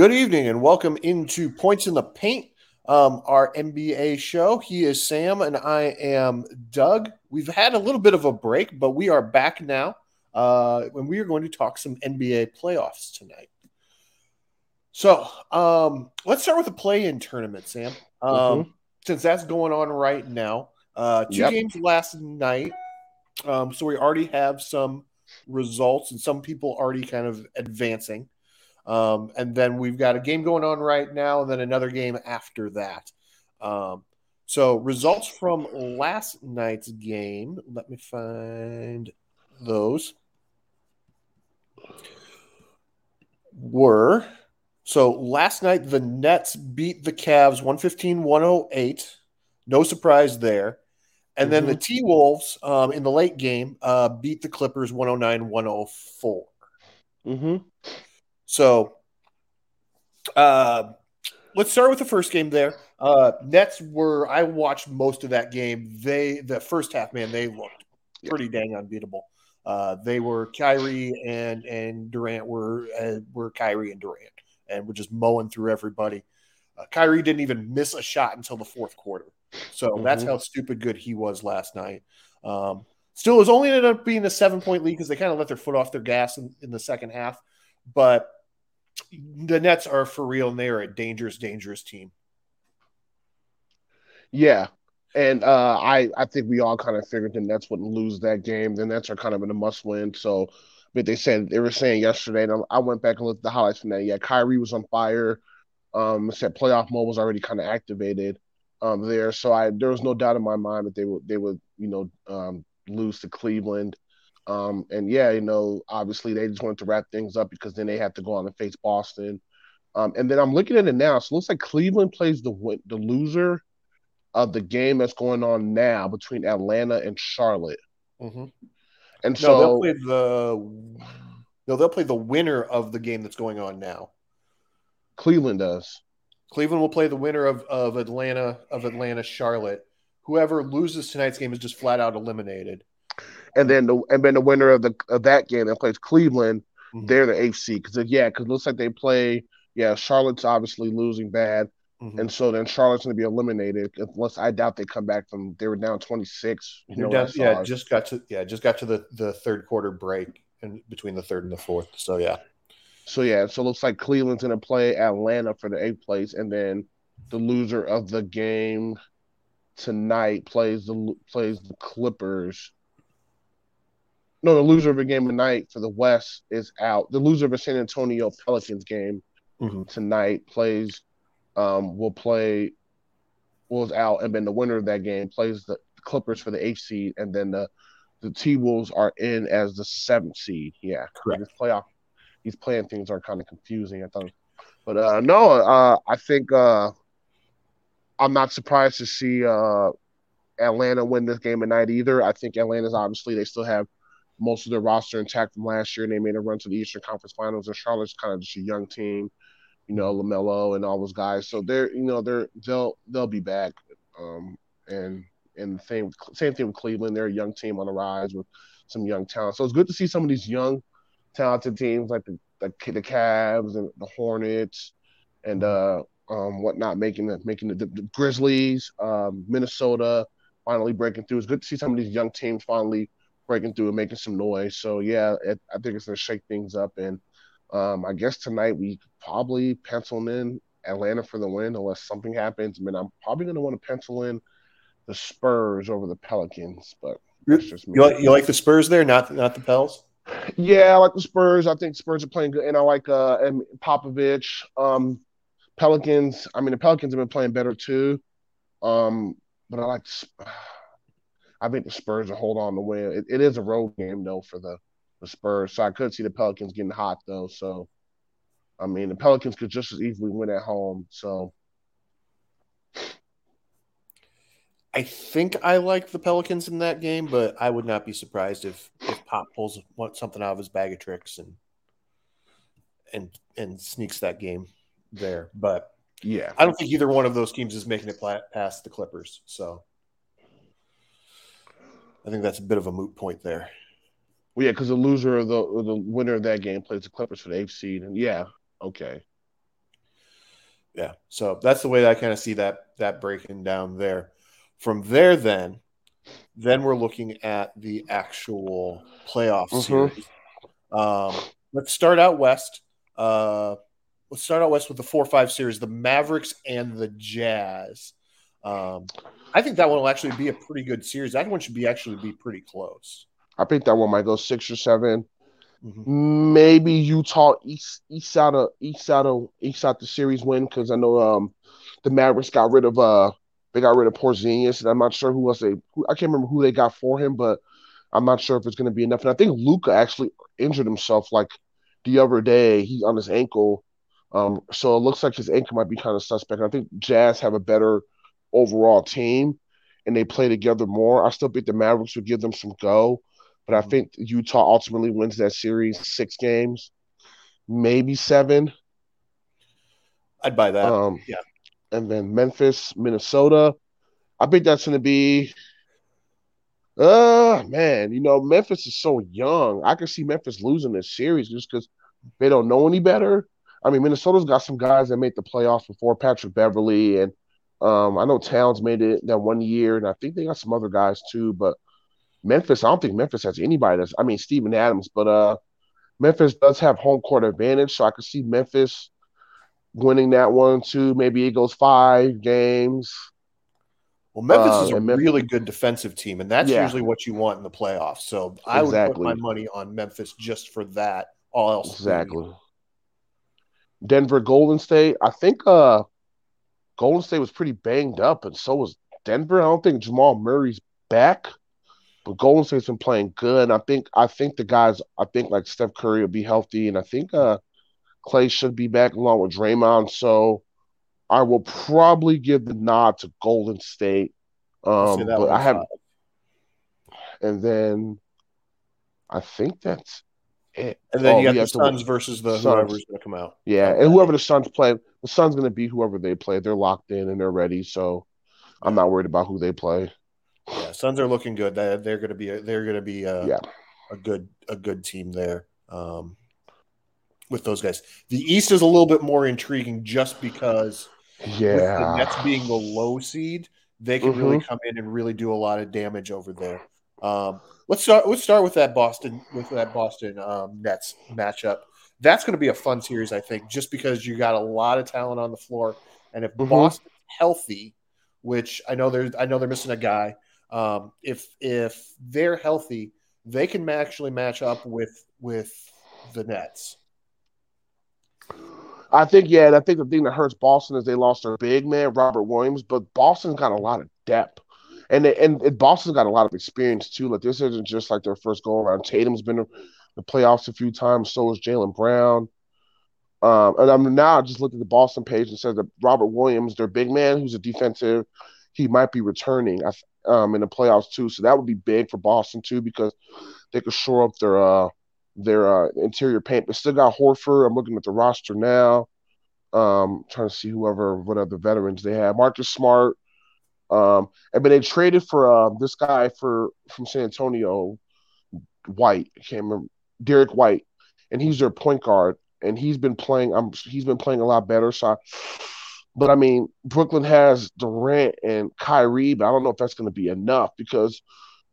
Good evening and welcome into Points in the Paint, um, our NBA show. He is Sam and I am Doug. We've had a little bit of a break, but we are back now uh, and we are going to talk some NBA playoffs tonight. So um, let's start with the play in tournament, Sam. Um, mm-hmm. Since that's going on right now, uh, two yep. games last night. Um, so we already have some results and some people already kind of advancing. Um, and then we've got a game going on right now, and then another game after that. Um, so results from last night's game. Let me find those. Were so last night the Nets beat the Cavs 115 108. No surprise there. And mm-hmm. then the mm-hmm. T Wolves um, in the late game uh, beat the Clippers 109 104. Mm-hmm. So uh, let's start with the first game there. Uh, Nets were, I watched most of that game. They, the first half, man, they looked pretty dang unbeatable. Uh, they were Kyrie and and Durant were uh, were Kyrie and Durant, and were just mowing through everybody. Uh, Kyrie didn't even miss a shot until the fourth quarter, so mm-hmm. that's how stupid good he was last night. Um, still, it was only ended up being a seven point lead because they kind of let their foot off their gas in, in the second half, but the Nets are for real and they are a dangerous, dangerous team. Yeah. And uh, I, I think we all kind of figured the Nets wouldn't lose that game. The Nets are kind of in a must win. So, but they said they were saying yesterday, and I went back and looked at the highlights from that. Yeah, Kyrie was on fire. Um, said playoff mode was already kind of activated um, there. So I there was no doubt in my mind that they would they would you know um, lose to Cleveland. Um, and yeah, you know, obviously they just wanted to wrap things up because then they have to go on and face Boston. Um, and then I'm looking at it now. So it looks like Cleveland plays the the loser of the game that's going on now between Atlanta and Charlotte. Mm-hmm. And so they'll play the no, they'll play the winner of the game that's going on now. Cleveland does. Cleveland will play the winner of, of Atlanta of Atlanta Charlotte. Whoever loses tonight's game is just flat out eliminated and then the and then the winner of the of that game that plays Cleveland, mm-hmm. they're the eighth seed because yeah, because looks like they play. Yeah, Charlotte's obviously losing bad, mm-hmm. and so then Charlotte's going to be eliminated unless I doubt they come back from. They were down twenty six. You know, down, yeah, just got to yeah, just got to the the third quarter break and between the third and the fourth. So yeah. So yeah, so it looks like Cleveland's going to play Atlanta for the eighth place, and then the loser of the game tonight plays the plays the Clippers no, the loser of a game tonight for the West is out. The loser of a San Antonio Pelicans game mm-hmm. tonight plays um will play was out, and then the winner of that game plays the Clippers for the eighth seed, and then the the T Wolves are in as the seventh seed. Yeah, correct. This playoff, these playing things are kind of confusing. I thought, but uh no, uh I think uh I'm not surprised to see uh Atlanta win this game tonight either. I think Atlanta's obviously they still have most of their roster intact from last year, and they made a run to the Eastern Conference Finals. And Charlotte's kind of just a young team, you know, LaMelo and all those guys. So they're, you know, they're they'll they'll be back. Um, and and same same thing with Cleveland. They're a young team on the rise with some young talent. So it's good to see some of these young, talented teams like the like the Cavs and the Hornets and uh um whatnot making the making the, the Grizzlies, um, Minnesota finally breaking through. It's good to see some of these young teams finally breaking through and making some noise. So yeah, it, I think it's gonna shake things up. And um, I guess tonight we probably pencil in Atlanta for the win unless something happens. I mean, I'm probably gonna want to pencil in the Spurs over the Pelicans, but that's just me. You like, you like the Spurs there, not not the Pels. Yeah, I like the Spurs. I think Spurs are playing good, and I like uh and Popovich. Um, Pelicans. I mean, the Pelicans have been playing better too. Um, but I like. I think the Spurs will hold on to win. It, it is a road game though for the, the Spurs, so I could see the Pelicans getting hot though. So, I mean, the Pelicans could just as easily win at home. So, I think I like the Pelicans in that game, but I would not be surprised if if Pop pulls something out of his bag of tricks and and and sneaks that game there. But yeah, I don't think either one of those teams is making it past the Clippers. So I think that's a bit of a moot point there. Well, yeah, because the loser of the the winner of that game plays the Clippers for the eighth seed, and yeah, okay. Yeah. So that's the way I kind of see that that breaking down there. From there, then, then we're looking at the actual playoff mm-hmm. series. Um, let's start out west. Uh, let's start out west with the four five series, the Mavericks and the Jazz. Um, I think that one will actually be a pretty good series. That one should be actually be pretty close. I think that one might go six or 7 mm-hmm. Maybe Utah east east out of east out of east out the series win because I know um the Mavericks got rid of uh they got rid of Porzingis and I'm not sure who else they who, I can't remember who they got for him, but I'm not sure if it's going to be enough. And I think Luka actually injured himself like the other day. He's on his ankle, um, so it looks like his ankle might be kind of suspect. I think Jazz have a better overall team and they play together more. I still think the Mavericks would give them some go, but I mm-hmm. think Utah ultimately wins that series six games, maybe seven. I'd buy that. Um, yeah. And then Memphis, Minnesota. I think that's going to be. Uh man, you know Memphis is so young. I can see Memphis losing this series just because they don't know any better. I mean, Minnesota's got some guys that made the playoffs before Patrick Beverley and um, I know Towns made it that one year, and I think they got some other guys too. But Memphis, I don't think Memphis has anybody that's. I mean, Steven Adams, but uh, Memphis does have home court advantage, so I could see Memphis winning that one too. Maybe it goes five games. Well, Memphis uh, is a Memphis, really good defensive team, and that's yeah. usually what you want in the playoffs. So I exactly. would put my money on Memphis just for that. All else, exactly. Denver, Golden State. I think uh Golden State was pretty banged up, and so was Denver. I don't think Jamal Murray's back, but Golden State's been playing good. I think I think the guys I think like Steph Curry will be healthy, and I think uh Klay should be back along with Draymond. So I will probably give the nod to Golden State. Um, but I have, and then I think that's it. And then oh, you got the Suns versus the Suns. whoever's going to come out. Yeah, and whoever the Suns play, the Suns going to be whoever they play. They're locked in and they're ready. So I'm not worried about who they play. Yeah, Suns are looking good. They're, they're going to be a, they're going to be a, yeah. a good a good team there. Um, with those guys, the East is a little bit more intriguing just because yeah, the Nets being the low seed, they can mm-hmm. really come in and really do a lot of damage over there. Um, let's start. Let's start with that Boston with that Boston um, Nets matchup. That's going to be a fun series, I think, just because you got a lot of talent on the floor, and if mm-hmm. Boston's healthy, which I know they're I know they're missing a guy. Um, if if they're healthy, they can actually match up with with the Nets. I think yeah, and I think the thing that hurts Boston is they lost their big man Robert Williams, but Boston's got a lot of depth and they, and, and Boston's got a lot of experience too. Like this isn't just like their first go around. Tatum's been the playoffs a few times. So is Jaylen Brown. Um, and I'm now just looked at the Boston page and said that Robert Williams, their big man, who's a defensive, he might be returning um, in the playoffs too. So that would be big for Boston too because they could shore up their uh, their uh, interior paint. But still got Horford. I'm looking at the roster now. Um, trying to see whoever, what other veterans they have. Marcus Smart, um, and but they traded for uh, this guy for from San Antonio, White. I can't remember Derrick White, and he's their point guard, and he's been playing. I'm he's been playing a lot better. So, I, but I mean, Brooklyn has Durant and Kyrie, but I don't know if that's going to be enough because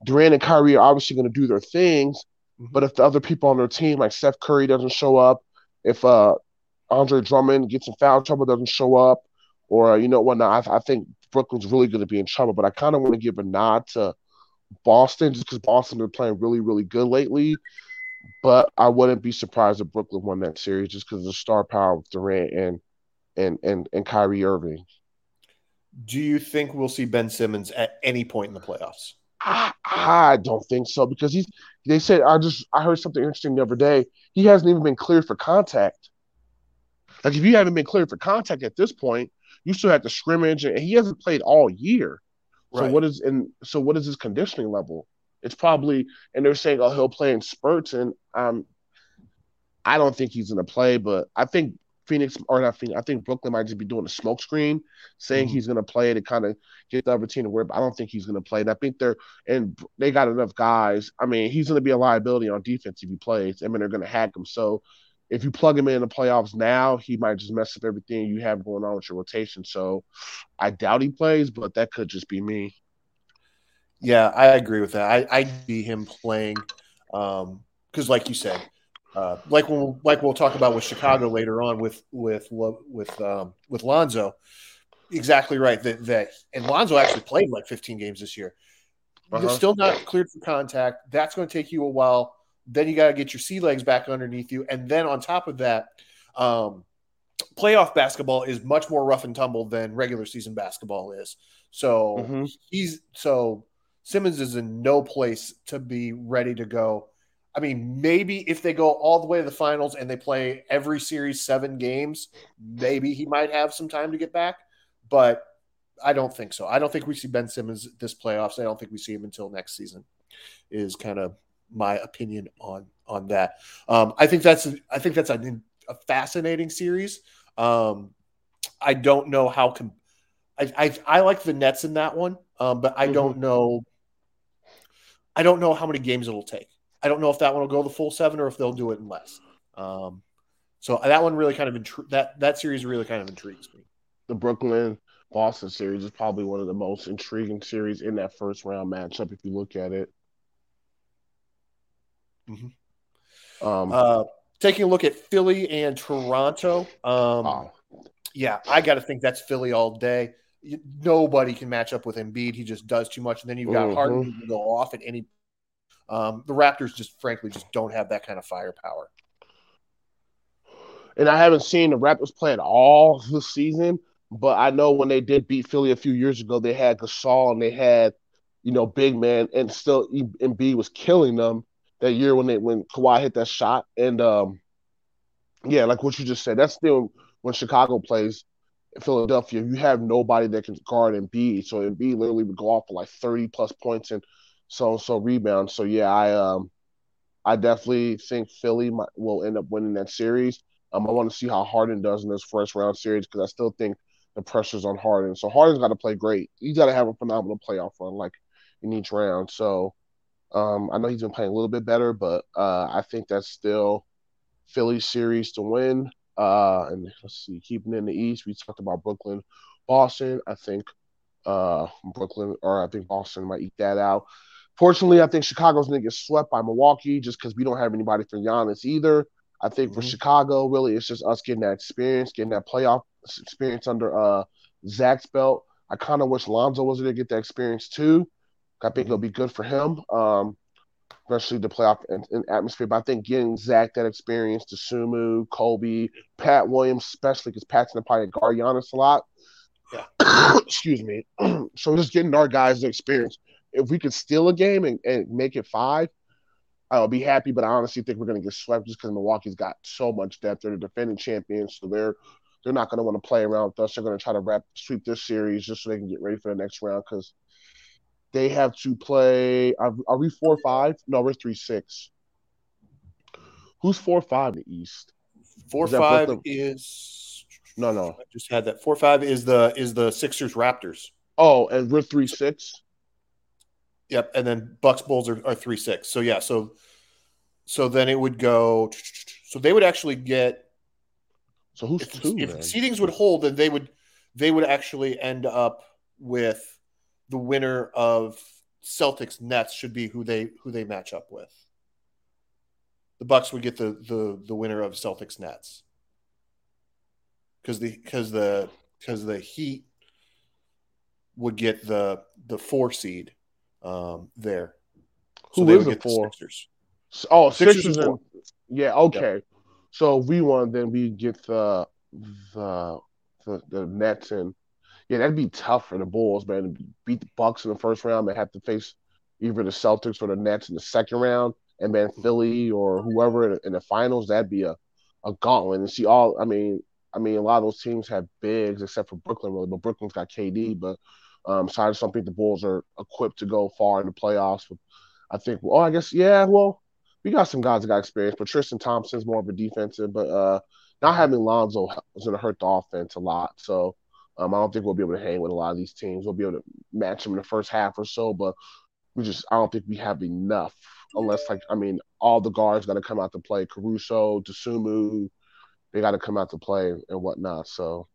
Durant and Kyrie are obviously going to do their things. Mm-hmm. But if the other people on their team, like Seth Curry, doesn't show up, if uh, Andre Drummond gets in foul trouble, doesn't show up, or you know whatnot, I, I think Brooklyn's really going to be in trouble. But I kind of want to give a nod to Boston just because Boston been playing really, really good lately. But I wouldn't be surprised if Brooklyn won that series just because of the star power of Durant and and and and Kyrie Irving. Do you think we'll see Ben Simmons at any point in the playoffs? I, I don't think so because he's. They said I just I heard something interesting the other day. He hasn't even been cleared for contact. Like if you haven't been cleared for contact at this point, you still have to scrimmage, and he hasn't played all year. So right. what is and so what is his conditioning level? It's probably and they're saying oh he'll play in spurts, and um, I don't think he's gonna play, but I think Phoenix or not Phoenix, I think Brooklyn might just be doing a smoke screen, saying mm-hmm. he's gonna play to kind of get the other team to work. But I don't think he's gonna play. And I think they're and they got enough guys. I mean, he's gonna be a liability on defense if he plays. I mean, they're gonna hack him. So if you plug him in the playoffs now, he might just mess up everything you have going on with your rotation. So I doubt he plays, but that could just be me. Yeah, I agree with that. I I see him playing because, um, like you said, uh, like we'll like we'll talk about with Chicago later on with with with um, with Lonzo. Exactly right. That that and Lonzo actually played like 15 games this year. Uh-huh. You're still not cleared for contact. That's going to take you a while. Then you got to get your sea legs back underneath you, and then on top of that, um, playoff basketball is much more rough and tumble than regular season basketball is. So mm-hmm. he's so Simmons is in no place to be ready to go. I mean, maybe if they go all the way to the finals and they play every series seven games, maybe he might have some time to get back. But I don't think so. I don't think we see Ben Simmons this playoffs. I don't think we see him until next season. Is kind of my opinion on on that. Um, I think that's I think that's a, a fascinating series. Um, I don't know how. Com- I, I, I like the Nets in that one, um, but I mm-hmm. don't know I don't know how many games it'll take. I don't know if that one will go the full seven or if they'll do it in less. Um, so that one really kind of intri- that that series really kind of intrigues me. The Brooklyn Boston series is probably one of the most intriguing series in that first round matchup if you look at it. Mm-hmm. Um, uh, taking a look at Philly and Toronto. Um. Yeah, I got to think that's Philly all day nobody can match up with Embiid. He just does too much. And then you've got mm-hmm. Harden who can go off at any. Um, the Raptors just frankly just don't have that kind of firepower. And I haven't seen the Raptors play at all this season, but I know when they did beat Philly a few years ago, they had Gasol and they had, you know, big man, and still Embiid was killing them that year when they when Kawhi hit that shot. And um, yeah, like what you just said, that's still when Chicago plays Philadelphia, you have nobody that can guard and Embiid. So Embiid literally would go off for like 30 plus points and so and so rebounds. So yeah, I um I definitely think Philly might, will end up winning that series. Um, I want to see how Harden does in this first round series because I still think the pressure's on Harden. So Harden's got to play great. He's got to have a phenomenal playoff run, like in each round. So um, I know he's been playing a little bit better, but uh, I think that's still Philly series to win. Uh, and let's see, keeping in the East, we talked about Brooklyn, Boston. I think uh, Brooklyn or I think Boston might eat that out. Fortunately, I think Chicago's going to get swept by Milwaukee just because we don't have anybody for Giannis either. I think mm-hmm. for Chicago, really, it's just us getting that experience, getting that playoff experience under uh, Zach's belt. I kind of wish Lonzo was there to get that experience too. I think mm-hmm. it'll be good for him. Um, especially the playoff and, and, atmosphere. But I think getting Zach that experience, to Sumu, Coby, Pat Williams, especially because Pat's in the probably guard Giannis a lot. Yeah. Excuse me. so just getting our guys the experience. If we could steal a game and, and make it five, I'll be happy. But I honestly think we're going to get swept just because Milwaukee's got so much depth. They're the defending champions, so they're they're not going to want to play around with us. They're going to try to wrap sweep this series just so they can get ready for the next round because – they have to play. Are, are we four five? No, we're three six. Who's four five in the East? Four is five is no no. I just had that. Four five is the is the Sixers Raptors. Oh, and we're three six. Yep, and then Bucks Bulls are, are three six. So yeah, so so then it would go. So they would actually get. So who's if, two? If seedings would hold, then they would they would actually end up with the winner of Celtics Nets should be who they who they match up with. The Bucks would get the the the winner of Celtics Nets because the because the because the Heat would get the the four seed um, there. So Who is the four? The oh, Sixers, Sixers and, yeah, okay. Yep. So we won, then we get the the the, the Nets and yeah, that'd be tough for the Bulls, man. To beat the Bucks in the first round and have to face either the Celtics or the Nets in the second round, and then Philly or whoever in, in the finals. That'd be a, a gauntlet. And see all. I mean, I mean, a lot of those teams have bigs except for Brooklyn, really. But Brooklyn's got KD. But um, so I just don't think the Bulls are equipped to go far in the playoffs. But I think. Oh, I guess yeah. Well, we got some guys that got experience, but Tristan Thompson's more of a defensive. But uh, not having Lonzo is going to hurt the offense a lot. So um, I don't think we'll be able to hang with a lot of these teams. We'll be able to match them in the first half or so, but we just I don't think we have enough unless like I mean all the guards got to come out to play. Caruso, Dosunmu, they got to come out to play and whatnot. So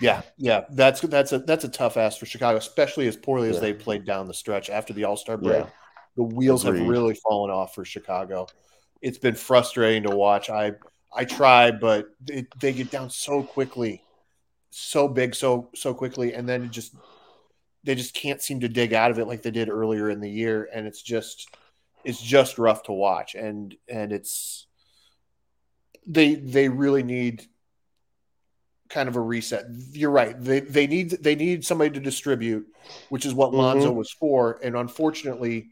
yeah, yeah, that's that's a that's a tough ask for Chicago, especially as poorly as they played down the stretch after the All Star break. Yeah. The wheels Agreed. have really fallen off for Chicago. It's been frustrating to watch. I I try, but it, they get down so quickly, so big, so so quickly, and then it just they just can't seem to dig out of it like they did earlier in the year, and it's just it's just rough to watch, and and it's they they really need kind of a reset. You're right. They they need they need somebody to distribute, which is what Lonzo mm-hmm. was for. And unfortunately,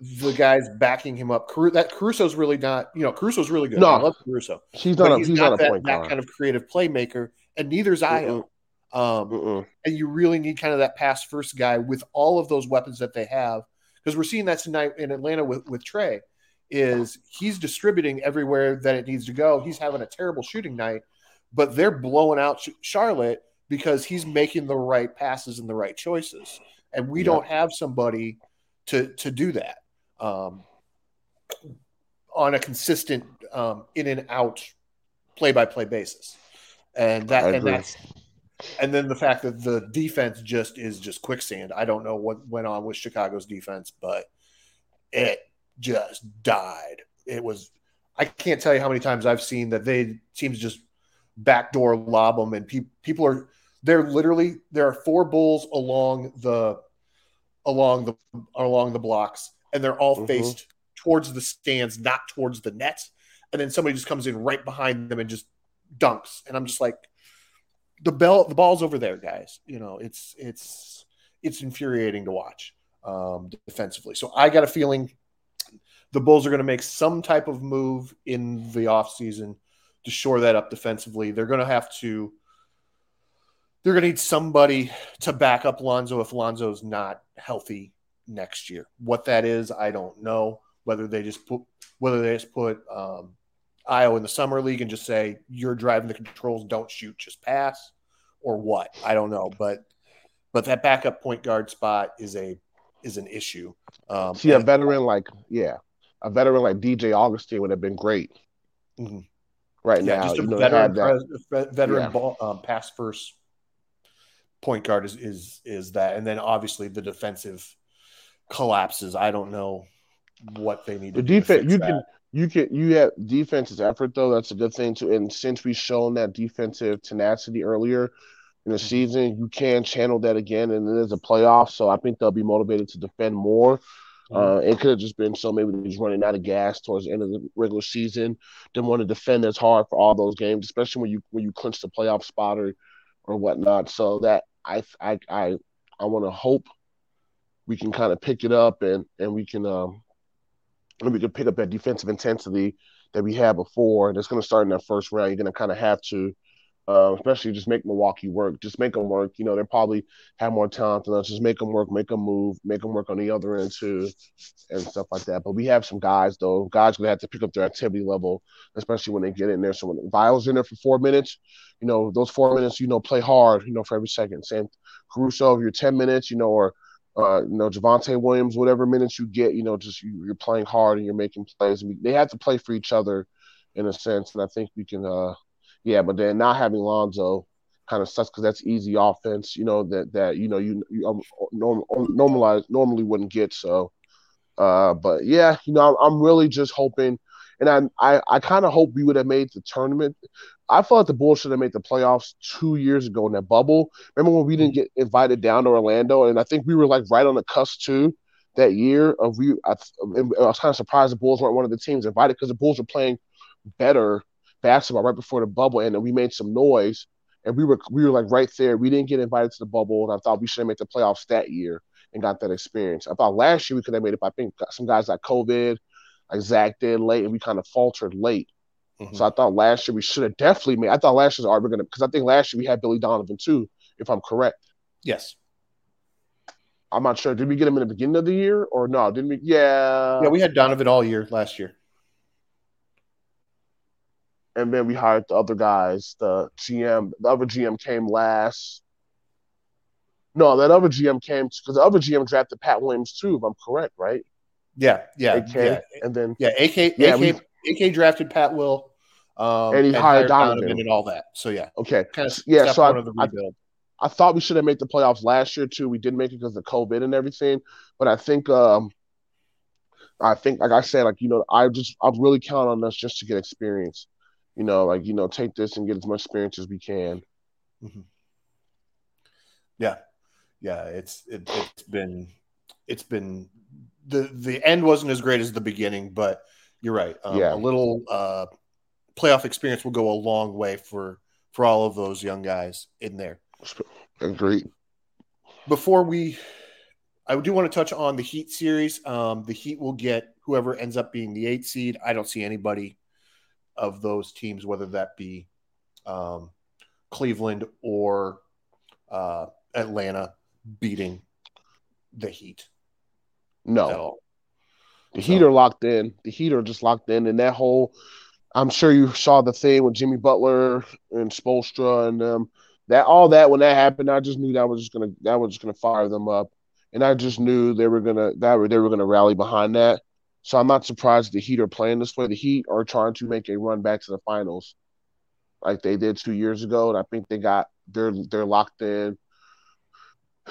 the guys backing him up, that Caruso's really not. You know, Caruso's really good. No, I love Caruso. He's not. A, he's, he's not, not that, that kind of creative playmaker, and neither's Ayo. Um, and you really need kind of that pass first guy with all of those weapons that they have, because we're seeing that tonight in Atlanta with with Trae. Is he's distributing everywhere that it needs to go. He's having a terrible shooting night, but they're blowing out Charlotte because he's making the right passes and the right choices, and we yeah. don't have somebody to to do that um, on a consistent um, in and out play by play basis, and that and that's and then the fact that the defense just is just quicksand. I don't know what went on with Chicago's defense, but it just died. It was I can't tell you how many times I've seen that they teams just backdoor lob them, and pe- people are they're literally there are four bulls along the along the along the blocks, and they're all mm-hmm. faced towards the stands, not towards the net. And then somebody just comes in right behind them and just dunks, and I'm just like, the bell, the ball's over there, guys. You know, it's it's it's infuriating to watch um, defensively. So I got a feeling the Bulls are going to make some type of move in the offseason to shore that up defensively. They're going to have to they're going to need somebody to back up Lonzo if Lonzo's not healthy next year. What that is, I don't know. Whether they just put whether they just put um, Ayo in the summer league and just say you're driving the controls, don't shoot, just pass, or what? I don't know. But but that backup point guard spot is a is an issue. Um, See, a veteran like yeah, a veteran like DJ Augustin would have been great. Mm-hmm right yeah, now. Just a you know, veteran, that, veteran yeah. ball, um, pass first point guard is, is is that, and then obviously the defensive collapses. I don't know what they need. To The defense, you that. can you can you have defense's effort though. That's a good thing too. And since we've shown that defensive tenacity earlier in the mm-hmm. season, you can channel that again, and it is a playoff. So I think they'll be motivated to defend more. Uh, it could have just been so maybe he's running out of gas towards the end of the regular season. Didn't want to defend as hard for all those games, especially when you when you clinch the playoff spot or or whatnot. So that I I I I want to hope we can kind of pick it up and and we can um and we can pick up that defensive intensity that we had before. And it's going to start in that first round. You're going to kind of have to uh, especially just make Milwaukee work. Just make them work. You know, they probably have more talent than us. Just make them work, make them move, make them work on the other end too, and stuff like that. But we have some guys though. Guys gonna have to pick up their activity level, especially when they get in there. So when Vile's in there for four minutes, you know, those four minutes, you know, play hard. You know, for every second. Same Caruso, if you're ten minutes, you know, or uh, you know, Javonte Williams, whatever minutes you get, you know, just you, are playing hard and you're making plays. And we, they have to play for each other in a sense, and I think we can. uh yeah, but then not having Lonzo kind of sucks because that's easy offense, you know, that that you know you, you um, norm, normalize normally wouldn't get. So, uh, but yeah, you know, I'm, I'm really just hoping, and I I, I kind of hope we would have made the tournament. I thought the Bulls should have made the playoffs two years ago in that bubble. Remember when we didn't get invited down to Orlando, and I think we were like right on the cusp too that year of we. I, I was kind of surprised the Bulls weren't one of the teams invited because the Bulls were playing better basketball right before the bubble, and we made some noise. And we were we were like right there. We didn't get invited to the bubble, and I thought we should have made the playoffs that year and got that experience. I thought last year we could have made it. But I think some guys got COVID, like Zach did late, and we kind of faltered late. Mm-hmm. So I thought last year we should have definitely made. I thought last year's are we gonna because I think last year we had Billy Donovan too, if I'm correct. Yes. I'm not sure. Did we get him in the beginning of the year or no? Didn't we? Yeah. Yeah, we had Donovan all year last year and then we hired the other guys. The GM, the other GM came last. No, that other GM came because the other GM drafted Pat Williams too, if I'm correct, right? Yeah, yeah, AK, yeah, and then yeah. AK, Yeah, AK, we- AK drafted Pat Will, um, And he hired Donovan. and all that. So yeah, okay, kind of yeah. So I, I. I thought we should have made the playoffs last year too. We didn't make it because of COVID and everything. But I think um I think like I said, like, you know, I just I'm really counting on us just to get experience. You know, like, you know, take this and get as much experience as we can. Yeah, yeah. It's it, it's been it's been the the end wasn't as great as the beginning, but you're right. Um, Yeah. a little uh, playoff experience will go a long way for for all of those young guys in there. Agreed. Before we, I do want to touch on the Heat series. Um, the Heat will get whoever ends up being the eight seed. I don't see anybody of those teams, whether that be um, Cleveland or uh, Atlanta, beating the Heat at No. The So- Heat are locked in. The Heat are just locked in. And that whole I'm sure you saw the thing with Jimmy Butler and Spoelstra and um that all that when that happened, I just knew that was just gonna that was just gonna fire them up. And I just knew they were gonna that were they were gonna rally behind that. So I'm not surprised the Heat are playing this way. The Heat are trying to make a run back to the finals, like they did two years ago, and I think they got they're they're locked in.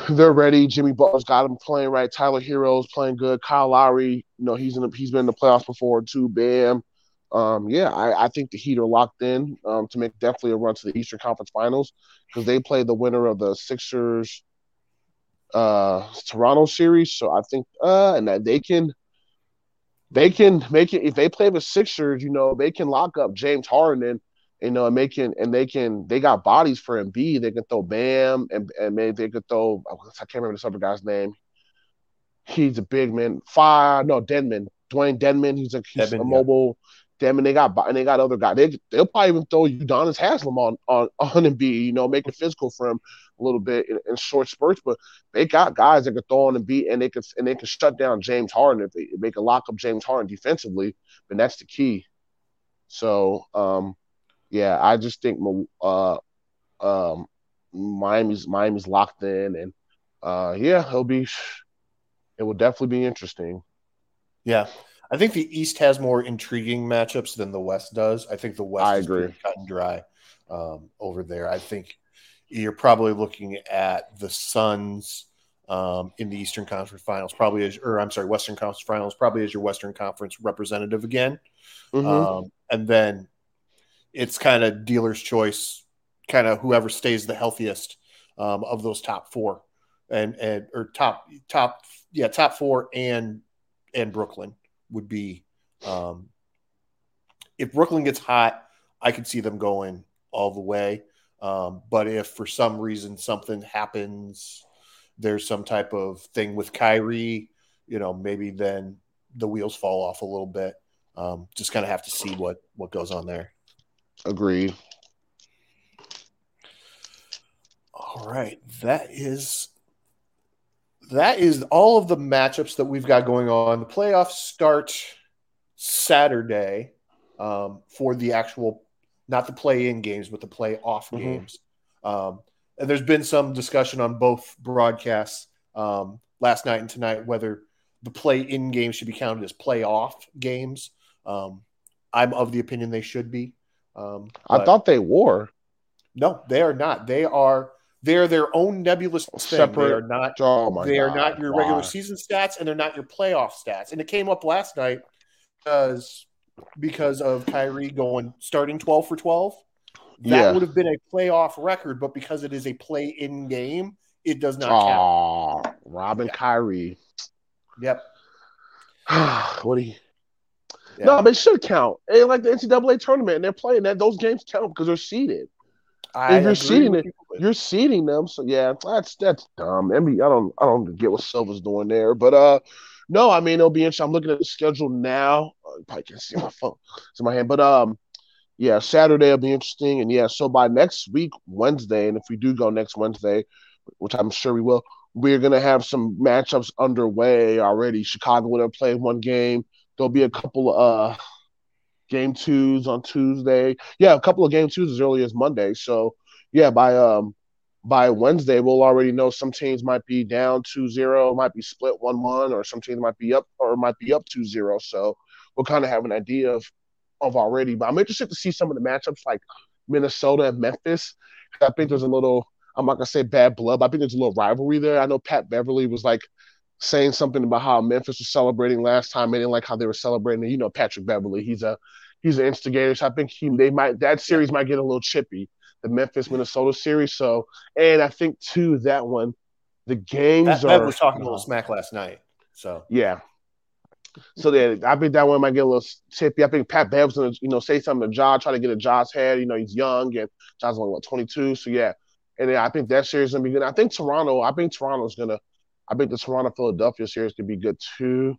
They're ready. Jimmy Butler's got them playing right. Tyler Herro's playing good. Kyle Lowry, you know, he's in the, he's been in the playoffs before too. Bam. Um, yeah, I, I think the Heat are locked in um, to make definitely a run to the Eastern Conference Finals because they play the winner of the Sixers uh Toronto series. So I think uh and that they can they can make it if they play the Sixers, you know, they can lock up James Harden and you know, and they can and they can they got bodies for Embiid. They can throw Bam and and maybe they could throw I can't remember this other guy's name. He's a big man. Five no Dedmon. Dewayne Dedmon. He's a he's Dedmon, a yeah. mobile Denman. They got and they got other guys. They they'll probably even throw Udonis Haslem on on on Embiid. You know, make it physical for him a little bit in, in short spurts. But they got guys that could throw on Embiid and they could and they can shut down James Harden if they, they can lock up James Harden defensively. Then that's the key. So um, yeah, I just think uh um Miami's Miami's locked in and uh yeah, it'll be it will definitely be interesting. Yeah. I think the East has more intriguing matchups than the West does. I think the West I agree. cut and dry um, over there. I think you're probably looking at the Suns um, in the Eastern Conference Finals, probably as, or I'm sorry, Western Conference Finals, probably as your Western Conference representative again. Mhm. Um, and then it's kind of dealer's choice, kind of whoever stays the healthiest um, of those top four, and and or top top yeah top four and and Brooklyn would be um, if Brooklyn gets hot, I could see them going all the way. Um, but if for some reason something happens, there's some type of thing with Kyrie, you know, maybe then the wheels fall off a little bit. Um, just kind of have to see what what goes on there. Agreed. All right, that is that is all of the matchups that we've got going on. The playoffs start Saturday um, for the actual, not the play-in games, but the play-off Mhm. games. Um, and there's been some discussion on both broadcasts um, last night and tonight whether the play-in games should be counted as playoff games. Um, I'm of the opinion they should be. Um, I thought they were. no, they are not. They are they're their own nebulous thing. Separate- They are not Oh my they are not your Why? regular season stats and they're not your playoff stats. And it came up last night because because of Kyrie going starting 12 for 12. That Yeah. would have been a playoff record, but because it is a play in game, it does not count. Aw, Robin Yeah. Kyrie. Yep. what do you? Yeah. No, they should count. They like the NCAA tournament, and they're playing that. Those games count because they're seeded. I If you're seeding it, You you're seeding them, so yeah, that's that's dumb. I mean, I don't I don't get what Silver's doing there, but uh, no, I mean it'll be interesting. I'm looking at the schedule now. Uh, you probably can't see my phone. It's in my hand, but um, yeah, Saturday will be interesting, and yeah, so by next week Wednesday, and if we do go next Wednesday, which I'm sure we will, we're gonna have some matchups underway already. Chicago will have played one game. There'll be a couple of uh game twos on Tuesday. Yeah, a couple of game twos as early as Monday. So yeah, by um by Wednesday, we'll already know some teams might be down 2-0, might be split 1-1, or some teams might be up or might be up 2-0. So we'll kind of have an idea of of already. But I'm interested to see some of the matchups like Minnesota and Memphis. I think there's a little, I'm not gonna say bad blood, but I think there's a little rivalry there. I know Pat Beverley was like saying something about how Memphis was celebrating last time. They didn't like how they were celebrating. You know, Patrick Beverley, he's a he's an instigator. So I think he they might that series might get a little chippy the Memphis Minnesota series. So, and I think too that one, the games that, are. was talking a little smack last night. So yeah. So then I think that one might get a little tippy. I think Pat Bev's gonna, you know, say something to Ja, try to get a Ja's head. You know, he's young and Ja's only what 22. So yeah. And I think that series is gonna be good. I think Toronto, I think Toronto's gonna I think the Toronto Philadelphia series could be good too.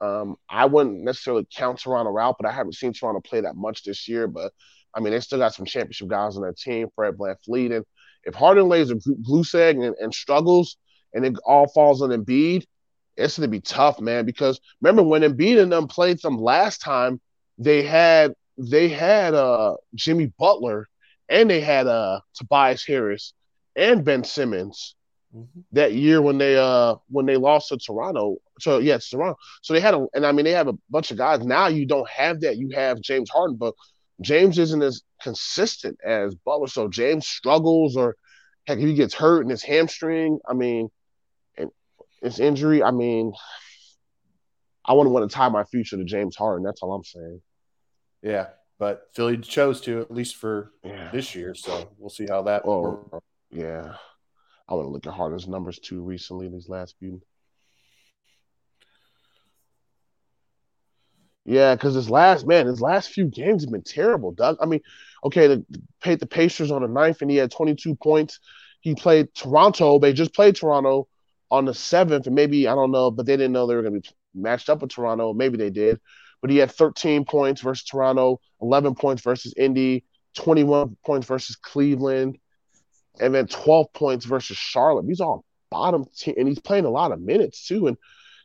Um, I wouldn't necessarily count Toronto out, but I haven't seen Toronto play that much this year. But I mean, they still got some championship guys on their team, Fred VanVleet. And if Harden lays a goose sag and, and struggles and it all falls on Embiid, it's going to be tough, man. Because remember when Embiid and them played them last time, they had they had uh Jimmy Butler and they had uh Tobias Harris and Ben Simmons mm-hmm. that year when they uh when they lost to Toronto. So yeah, it's Toronto. So they had a and I mean they have a bunch of guys. Now you don't have that. You have James Harden, but James isn't as consistent as Butler. So James struggles, or heck, if he gets hurt in his hamstring, I mean, and his injury, I mean, I wouldn't want to tie my future to James Harden. That's all I'm saying. Yeah, but Philly chose to at least for yeah. this year, so we'll see how that. Oh, works. yeah. I want to look at Harden's numbers too recently these last few Yeah, because his last man, his last few games have been terrible, Doug. I mean, okay, the, paid the Pacers on the ninth, and he had 22 points. He played Toronto. They just played Toronto on the seventh, and maybe I don't know, but they didn't know they were going to be matched up with Toronto. Maybe they did, but he had 13 points versus Toronto, 11 points versus Indy, 21 points versus Cleveland, and then 12 points versus Charlotte. Are all bottom team, and he's playing a lot of minutes too. And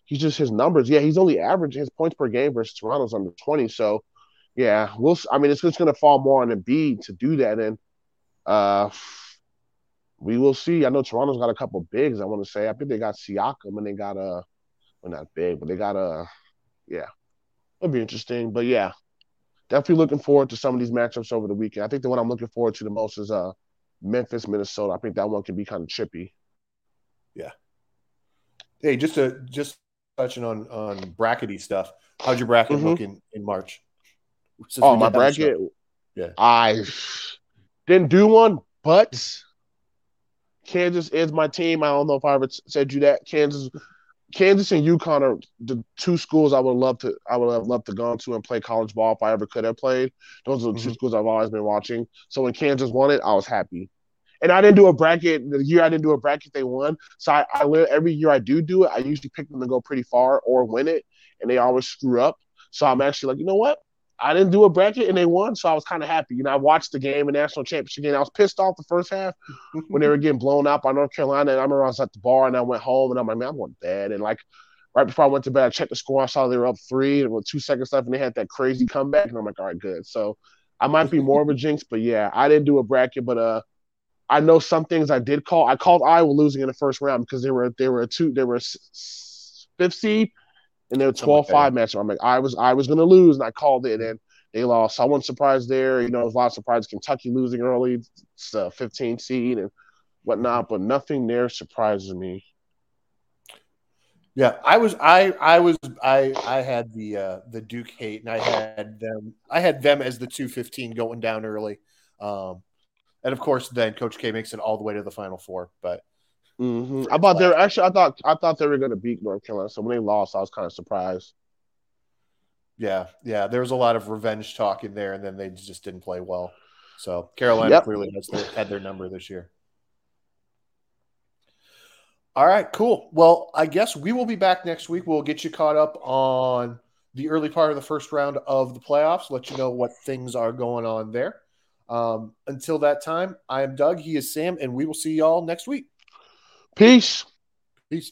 he's just his numbers. Yeah, he's only averaging his points per game versus Toronto's under 20. So, yeah, we'll. I mean, it's just going to fall more on Embiid to do that, and uh, we will see. I know Toronto's got a couple bigs. I want to say. I think they got Siakam and they got a, well, not big, but they got a, yeah, it'll be interesting. But yeah, definitely looking forward to some of these matchups over the weekend. I think the one I'm looking forward to the most is uh Memphis, Minnesota. I think that one can be kind of trippy. Yeah. Hey, just to just touching on on brackety stuff. How's your bracket mm-hmm. looking in March? Since oh, my bracket. Yeah, I didn't do one, but Kansas is my team. I don't know if I ever said you that. Kansas, Kansas and UConn are the two schools I would love to. I would have loved to go to and play college ball if I ever could have played. Those are the mm-hmm. two schools I've always been watching. So when Kansas won it, I was happy and I didn't do a bracket the year I didn't do a bracket they won. So I, I every year I do do it, I usually pick them to go pretty far or win it, and they always screw up. So I'm actually like, you know what? I didn't do a bracket and they won, so I was kind of happy. You know, I watched the game, a national championship game. I was pissed off the first half when they were getting blown out by North Carolina. And I remember I was at the bar and I went home and I'm like, man, I'm going to bed. And like right before I went to bed, I checked the score. I saw they were up three and with two seconds left, and they had that crazy comeback. And I'm like, all right, good. So I might be more of a jinx, but yeah, I didn't do a bracket, but uh, I know some things I did call. I called Iowa losing in the first round because they were they were a two they were a fifth seed and they were 12-5 match. I'm like I was I was gonna lose and I called it and they lost. I wasn't surprised there. You know, there's a lot of surprise. Kentucky losing early, it's a 15 seed and whatnot, but nothing there surprises me. Yeah, I was I I was I I had the uh the Duke hate and I had them I had them as the 215 going down early. Um and of course, then Coach K makes it all the way to the Final Four. But mm-hmm. I thought they were actually. I thought I thought they were going to beat North Carolina. So when they lost, I was kind of surprised. Yeah, yeah. There was a lot of revenge talk in there, and then they just didn't play well. So Carolina yep. clearly has their, had their number this year. All right, cool. Well, I guess we will be back next week. We'll get you caught up on the early part of the first round of the playoffs, let you know what things are going on there. Um, until that time, I am Doug. He is Sam, and we will see y'all next week. Peace. Peace.